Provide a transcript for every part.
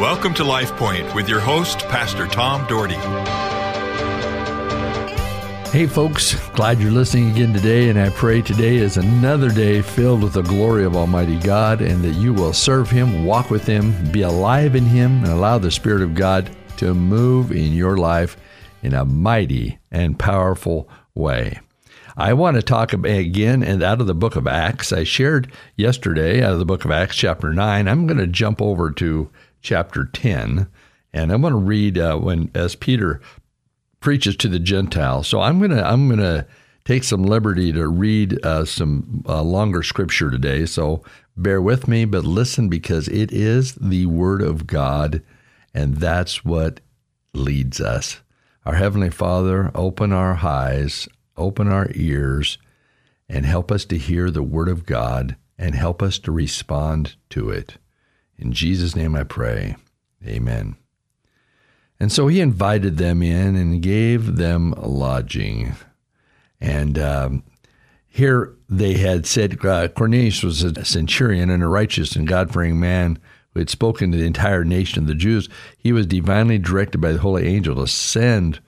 Welcome to Life Point with your host, Pastor Tom Dougherty. Hey, folks, glad you're listening again today, and I pray today is another day filled with the glory of Almighty God and that you will serve Him, walk with Him, be alive in Him, and allow the Spirit of God to move in your life in a mighty and powerful way. I want to talk again and out of the book of Acts. I shared yesterday out of the book of Acts, chapter 9. I'm going to jump over to chapter 10, and I'm going to read uh, when as Peter preaches to the Gentiles. So I'm gonna I'm gonna take some liberty to read uh, some uh, longer scripture today. So bear with me, but listen because it is the Word of God, and that's what leads us. Our Heavenly Father, open our eyes, open our ears, and help us to hear the Word of God and help us to respond to it. In Jesus' name I pray. Amen. And so he invited them in and gave them lodging. And um, here they had said uh, Cornelius was a centurion and a righteous and God fearing man who had spoken to the entire nation of the Jews. He was divinely directed by the holy angel to send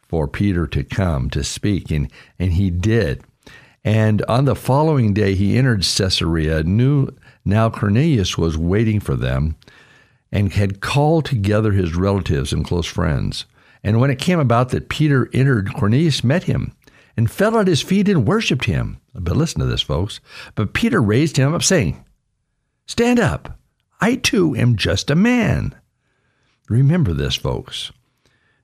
for Peter to come to speak, and, and he did. And on the following day, he entered Caesarea, knew now Cornelius was waiting for them and had called together his relatives and close friends. And when it came about that Peter entered, Cornelius met him and fell at his feet and worshipped him. But listen to this, folks. But Peter raised him up, saying, Stand up. I too am just a man. Remember this, folks.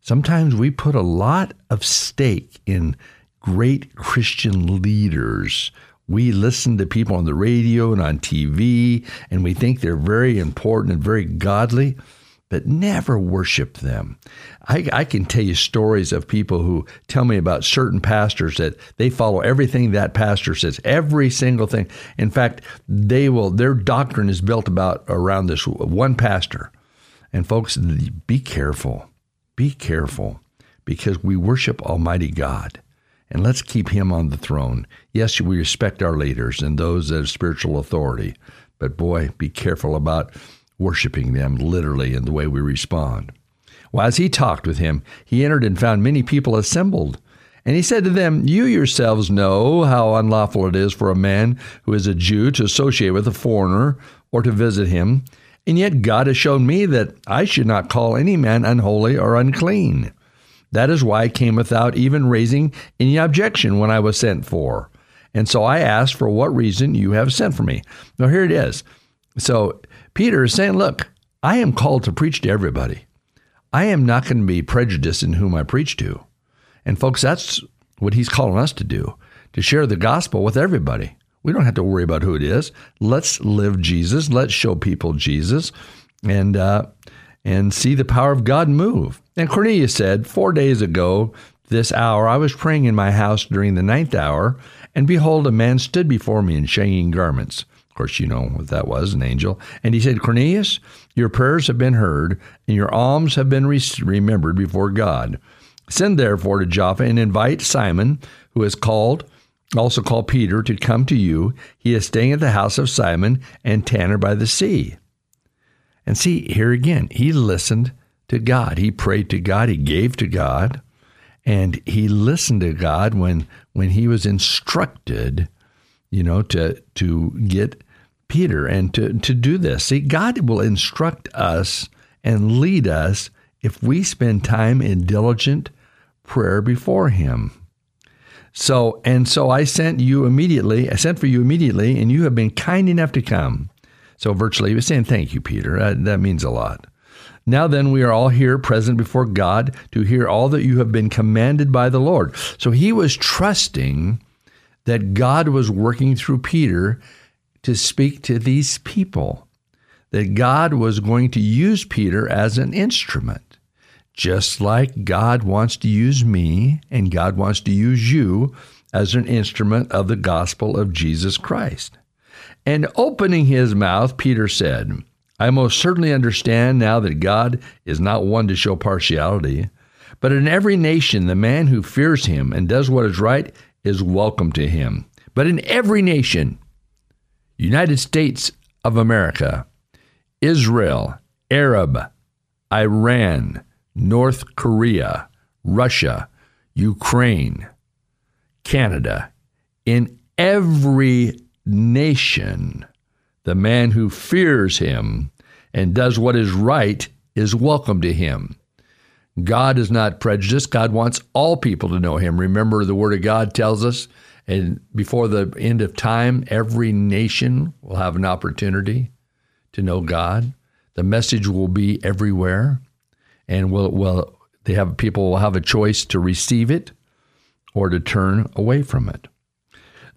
Sometimes we put a lot of stake in great Christian leaders we listen to people on the radio and on TV, and we think they're very important and very godly, but never worship them. I, I, can tell you stories of people who tell me about certain pastors that they follow everything that pastor says, every single thing. In fact, they will. Their doctrine is built about around this one pastor. And folks, be careful. Be careful because we worship Almighty God and let's keep him on the throne. Yes, we respect our leaders and those that have spiritual authority, but boy, be careful about worshiping them literally in the way we respond. Well, as he talked with him, he entered and found many people assembled. And he said to them, You yourselves know how unlawful it is for a man who is a Jew to associate with a foreigner or to visit him. And yet God has shown me that I should not call any man unholy or unclean. That is why I came without even raising any objection when I was sent for. And so I asked for what reason you have sent for me. Now, here it is. So Peter is saying, Look, I am called to preach to everybody. I am not going to be prejudiced in whom I preach to. And folks, that's what he's calling us to do to share the gospel with everybody. We don't have to worry about who it is. Let's live Jesus. Let's show people Jesus. And, uh, and see the power of God move. And Cornelius said, Four days ago, this hour, I was praying in my house during the ninth hour, and behold, a man stood before me in shining garments. Of course, you know what that was, an angel. And he said, Cornelius, your prayers have been heard, and your alms have been re- remembered before God. Send therefore to Joppa and invite Simon, who is called, also called Peter, to come to you. He is staying at the house of Simon and Tanner by the sea. And see, here again, he listened to God. He prayed to God. He gave to God. And he listened to God when, when he was instructed, you know, to, to get Peter and to, to do this. See, God will instruct us and lead us if we spend time in diligent prayer before him. So, and so I sent you immediately, I sent for you immediately, and you have been kind enough to come. So virtually, he was saying, Thank you, Peter. Uh, that means a lot. Now then, we are all here present before God to hear all that you have been commanded by the Lord. So he was trusting that God was working through Peter to speak to these people, that God was going to use Peter as an instrument, just like God wants to use me and God wants to use you as an instrument of the gospel of Jesus Christ. And opening his mouth, Peter said, I most certainly understand now that God is not one to show partiality, but in every nation, the man who fears him and does what is right is welcome to him. But in every nation, United States of America, Israel, Arab, Iran, North Korea, Russia, Ukraine, Canada, in every nation, the man who fears him and does what is right is welcome to him. God is not prejudiced. God wants all people to know him. Remember, the Word of God tells us, and before the end of time, every nation will have an opportunity to know God. The message will be everywhere, and will will they have people will have a choice to receive it or to turn away from it.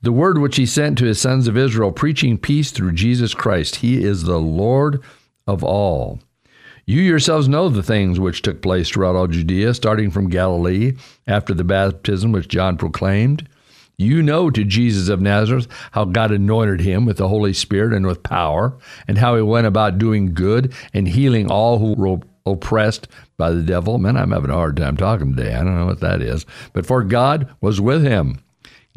The word which he sent to his sons of Israel, preaching peace through Jesus Christ. He is the Lord of all. You yourselves know the things which took place throughout all Judea, starting from Galilee after the baptism which John proclaimed. You know to Jesus of Nazareth how God anointed him with the Holy Spirit and with power, and how he went about doing good and healing all who were oppressed by the devil. Man, I'm having a hard time talking today. I don't know what that is. But for God was with him.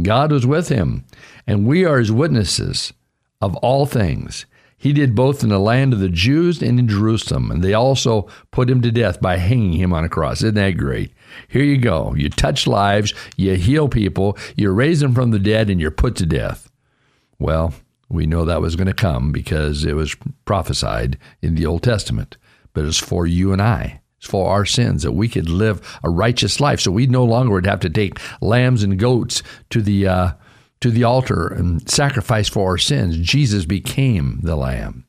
God was with him, and we are his witnesses of all things. He did both in the land of the Jews and in Jerusalem, and they also put him to death by hanging him on a cross. Isn't that great? Here you go. You touch lives, you heal people, you raise them from the dead, and you're put to death. Well, we know that was going to come because it was prophesied in the Old Testament, but it's for you and I. For our sins that we could live a righteous life. So we no longer would have to take lambs and goats to the uh, to the altar and sacrifice for our sins. Jesus became the Lamb.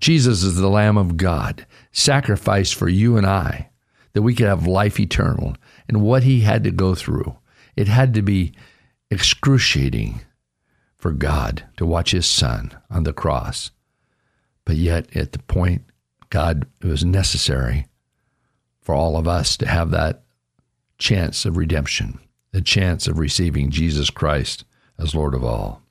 Jesus is the Lamb of God, sacrificed for you and I, that we could have life eternal. And what he had to go through, it had to be excruciating for God to watch his son on the cross. But yet, at the point, God, it was necessary for all of us to have that chance of redemption, the chance of receiving Jesus Christ as Lord of all.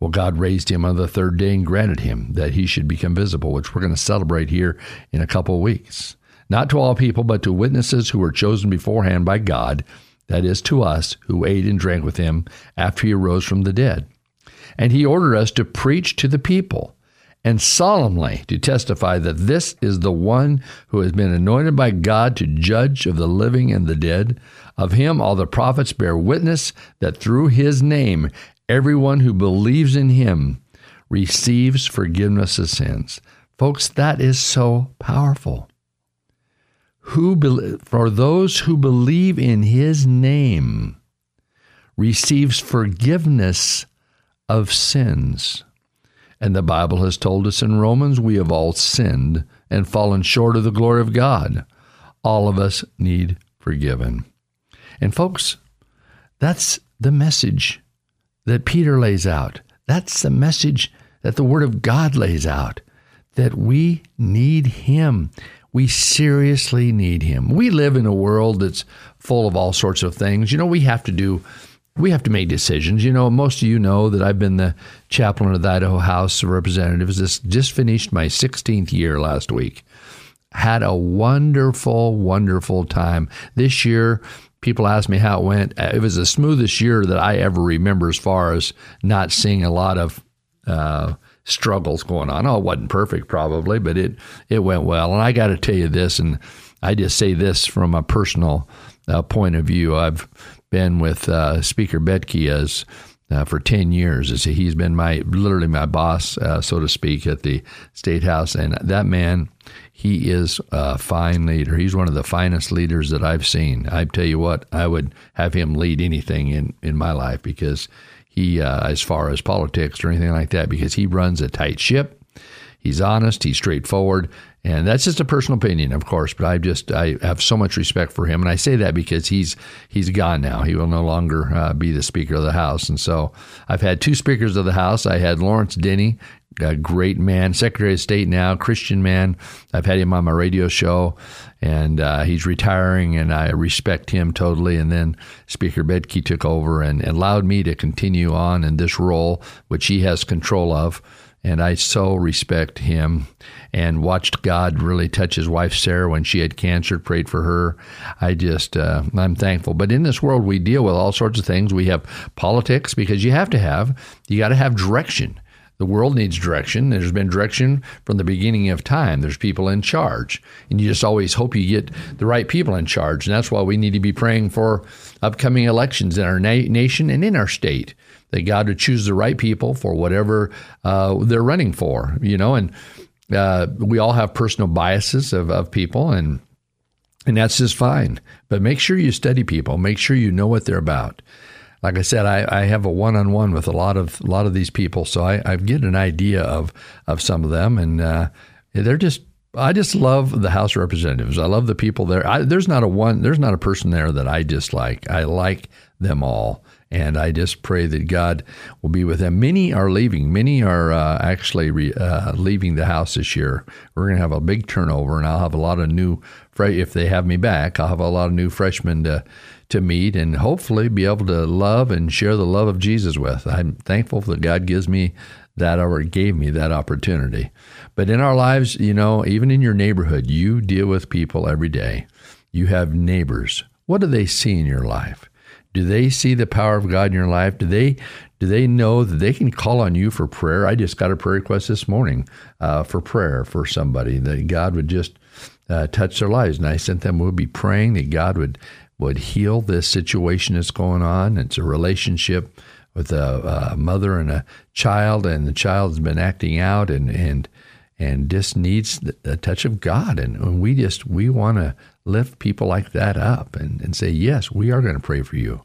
Well, God raised him on the third day and granted him that he should become visible, which we're going to celebrate here in a couple of weeks. Not to all people, but to witnesses who were chosen beforehand by God, that is, to us who ate and drank with him after he arose from the dead. And he ordered us to preach to the people and solemnly to testify that this is the one who has been anointed by God to judge of the living and the dead. Of him, all the prophets bear witness that through his name, everyone who believes in him receives forgiveness of sins. Folks, that is so powerful. Who for those who believe in his name receives forgiveness of sins. And the Bible has told us in Romans, we have all sinned and fallen short of the glory of God. All of us need forgiven. And folks, that's the message that Peter lays out. That's the message that the Word of God lays out that we need Him. We seriously need Him. We live in a world that's full of all sorts of things. You know, we have to do we have to make decisions. You know, most of you know that I've been the chaplain of the Idaho House of Representatives. This just finished my 16th year last week. Had a wonderful, wonderful time. This year, people ask me how it went. It was the smoothest year that I ever remember as far as not seeing a lot of uh, struggles going on. Oh, it wasn't perfect, probably, but it, it went well. And I got to tell you this, and I just say this from a personal uh, point of view. I've been with uh, Speaker Bedke as uh, for 10 years. He's been my literally my boss, uh, so to speak, at the State House. And that man, he is a fine leader. He's one of the finest leaders that I've seen. I tell you what, I would have him lead anything in, in my life because he, uh, as far as politics or anything like that, because he runs a tight ship. He's honest, he's straightforward, and that's just a personal opinion, of course, but I just I have so much respect for him, and I say that because he's he's gone now. He will no longer uh, be the Speaker of the House, and so I've had two Speakers of the House. I had Lawerence Denney, a great man, Secretary of State now, Christian man. I've had him on my radio show, and uh, he's retiring, and I respect him totally. And then Speaker Bedke took over and allowed me to continue on in this role, which he has control of and I so respect him and watched God really touch his wife Sarah when she had cancer, prayed for her. I just, uh, I'm thankful. But in this world, we deal with all sorts of things. We have politics because you have to have, you got to have direction. The world needs direction. There's been direction from the beginning of time. There's people in charge. And you just always hope you get the right people in charge. And that's why we need to be praying for upcoming elections in our na- nation and in our state. That God would choose the right people for whatever uh, they're running for, you know. And uh, we all have personal biases of, of people, and and that's just fine. But make sure you study people. Make sure you know what they're about like I said, I, I have a one on one with a lot of a lot of these people, so I, I get an idea of of some of them, and uh, they're just. I just love the House of Representatives. I love the people there. I, there's not a one. There's not a person there that I dislike. I like them all, and I just pray that God will be with them. Many are leaving. Many are uh, actually re, uh, leaving the House this year. We're going to have a big turnover, and I'll have a lot of new. If they have me back, I'll have a lot of new freshmen to to meet and hopefully be able to love and share the love of Jesus with. I'm thankful that God gives me that or gave me that opportunity. But in our lives, you know, even in your neighborhood, you deal with people every day. You have neighbors. What do they see in your life? Do they see the power of God in your life? Do they do they know that they can call on you for prayer? I just got a prayer request this morning uh, for prayer for somebody that God would just uh, touch their lives, and I sent them. We'll be praying that God would would heal this situation that's going on. It's a relationship with a, a, mother and a child, and the child's been acting out and and and just needs the touch of God. And, and we just we want to lift people like that up and, and say, yes, we are going to pray for you.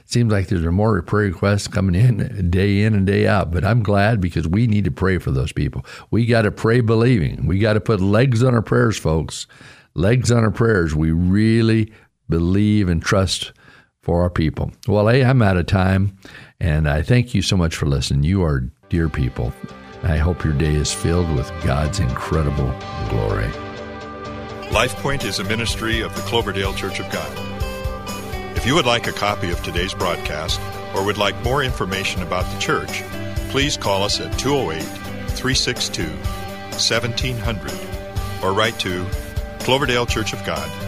It seems like there's more prayer requests coming in day in and day out, but I'm glad because we need to pray for those people. We got to pray believing. We got to put legs on our prayers, folks. Legs on our prayers. We really, believe and trust for our people. Well, hey, I'm out of time, and I thank you so much for listening. You are dear people. I hope your day is filled with God's incredible glory. LifePoint is a ministry of the Cloverdale Church of God. If you would like a copy of today's broadcast or would like more information about the church, please call us at 208 362 1700 or write to Cloverdale Church of God.